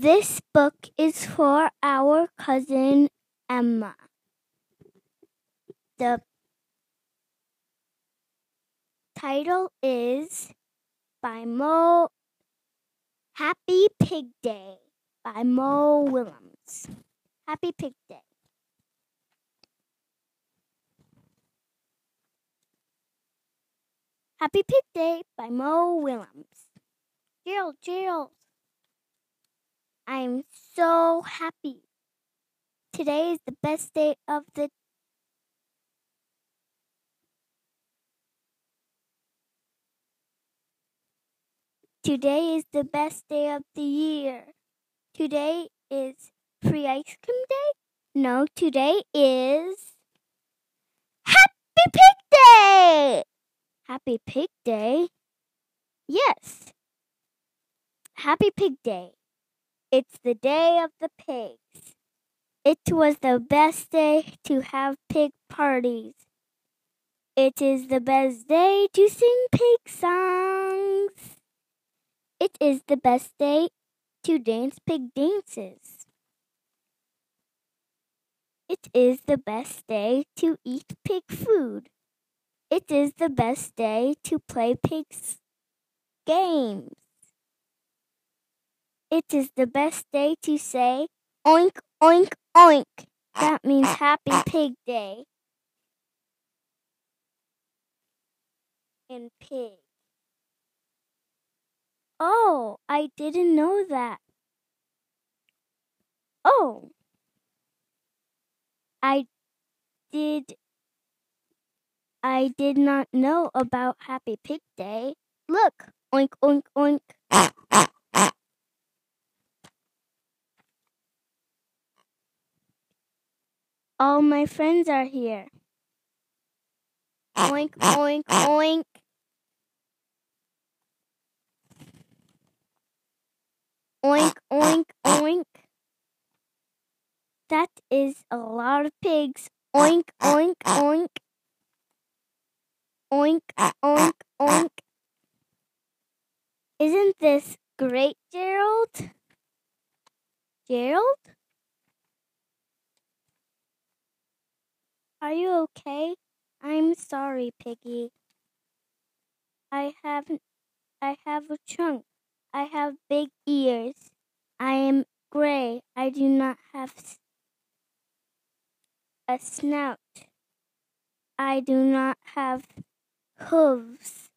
This book is for our cousin Emma. The title is by Mo Happy Pig Day by Mo Willems. Happy Pig Day. Happy Pig Day by Mo Willems. Gerald, Gerald. I'm so happy. Today is the best day of the Today is the best day of the year. Today is free ice cream day? No, today is Happy Pig Day! Happy Pig Day? Yes. Happy Pig Day. It's the day of the pigs. It was the best day to have pig parties. It is the best day to sing pig songs. It is the best day to dance pig dances. It is the best day to eat pig food. It is the best day to play pigs games. It is the best day to say oink oink oink. That means happy pig day. And pig. Oh, I didn't know that. Oh. I did I did not know about Happy Pig Day. Look, oink oink oink. All my friends are here. Oink oink oink. Oink, oink, oink. That is a lot of pigs. Oink, oink, oink. Oink, oink, oink. Isn't this great, Gerald? Gerald? Are you okay? I'm sorry, Piggy. I haven't I have a trunk. I have big ears. I am gray. I do not have a snout. I do not have hooves.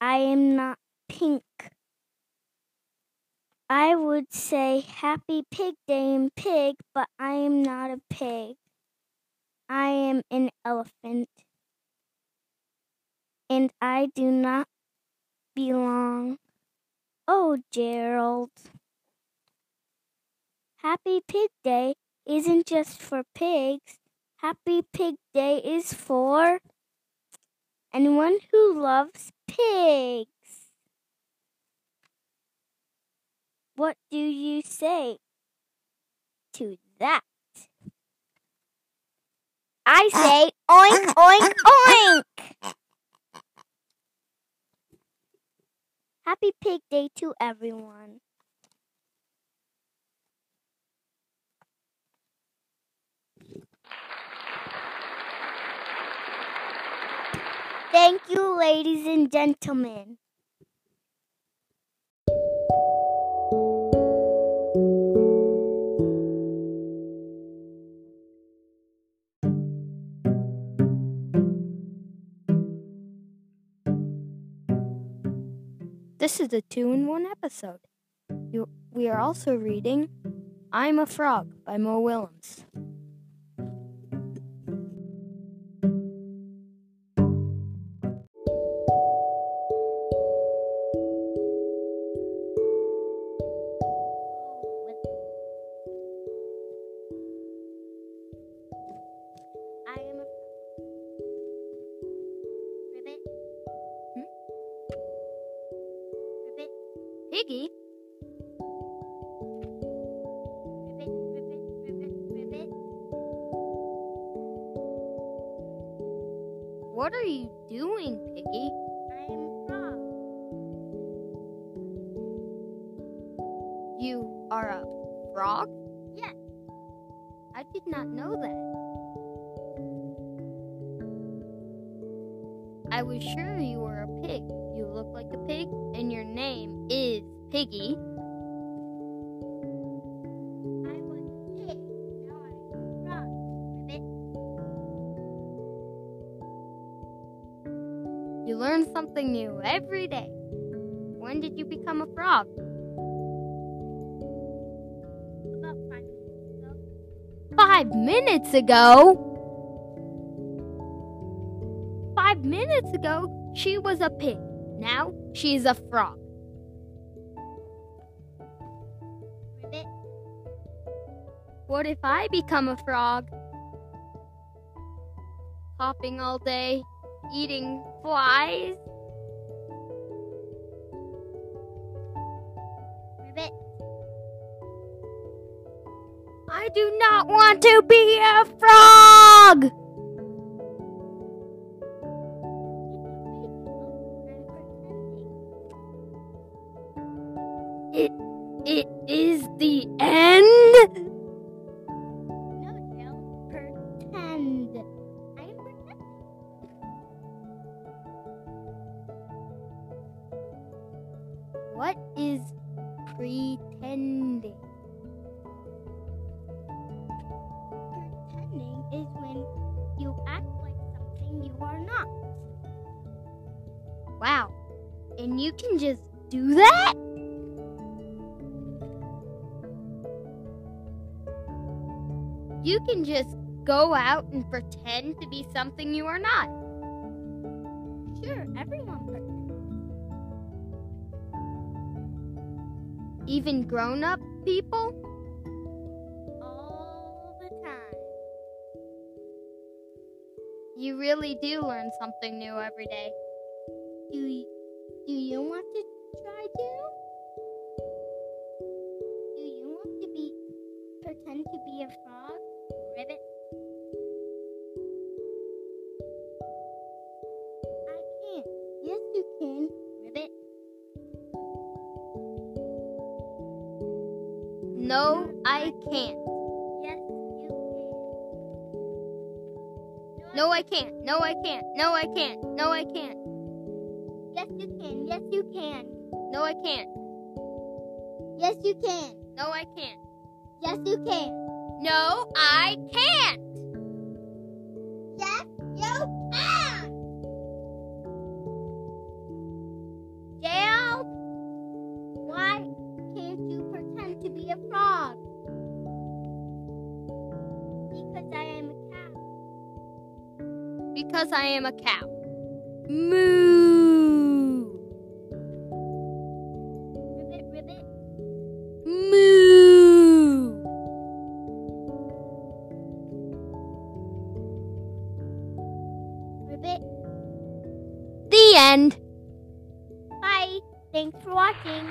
I am not pink. I would say Happy Pig Day in pig, but I am not a pig. I am an elephant. And I do not belong. Oh, Gerald. Happy Pig Day isn't just for pigs. Happy Pig Day is for anyone who loves pigs. What do you say to that? I say oink, oink, oink. Happy Pig Day to everyone. Thank you, ladies and gentlemen. This is a two in one episode. You, we are also reading I'm a Frog by Mo Willems. Piggy? ribbit, ribbit, ribbit, ribbit. What are you doing, Piggy? I am a frog. You are a frog? Yes. I did not know that. I was sure you were a pig. You look like a pig, and your name is Piggy. I was a pig. Now I'm a frog. You learn something new every day. When did you become a frog? About five minutes ago. Five minutes ago? Five minutes ago, she was a pig. Now she's a frog. Ribbit. What if I become a frog? Hopping all day, eating flies? Ribbit. I do not want to be a frog! It. I'm pretending. is the end? No, Jill. Pretend. I am pretending. What is pretending? Pretending is when you act like something you are not. Wow. And you can just do that? You can just go out and pretend to be something you are not. Sure, everyone pretends. Even grown up people? All the time. You really do learn something new every day. I can't. Yes, you can. No, I can't. No, I can't. No, I can't. No, I can't. Yes, you can. Yes, you can. No, I can't. Yes, you can. No, I can't. Yes, you can. No, I can't. Because I am a cow. Moo. Ribbit, ribbit. Moo. Ribbit. The end. Bye. Thanks for watching.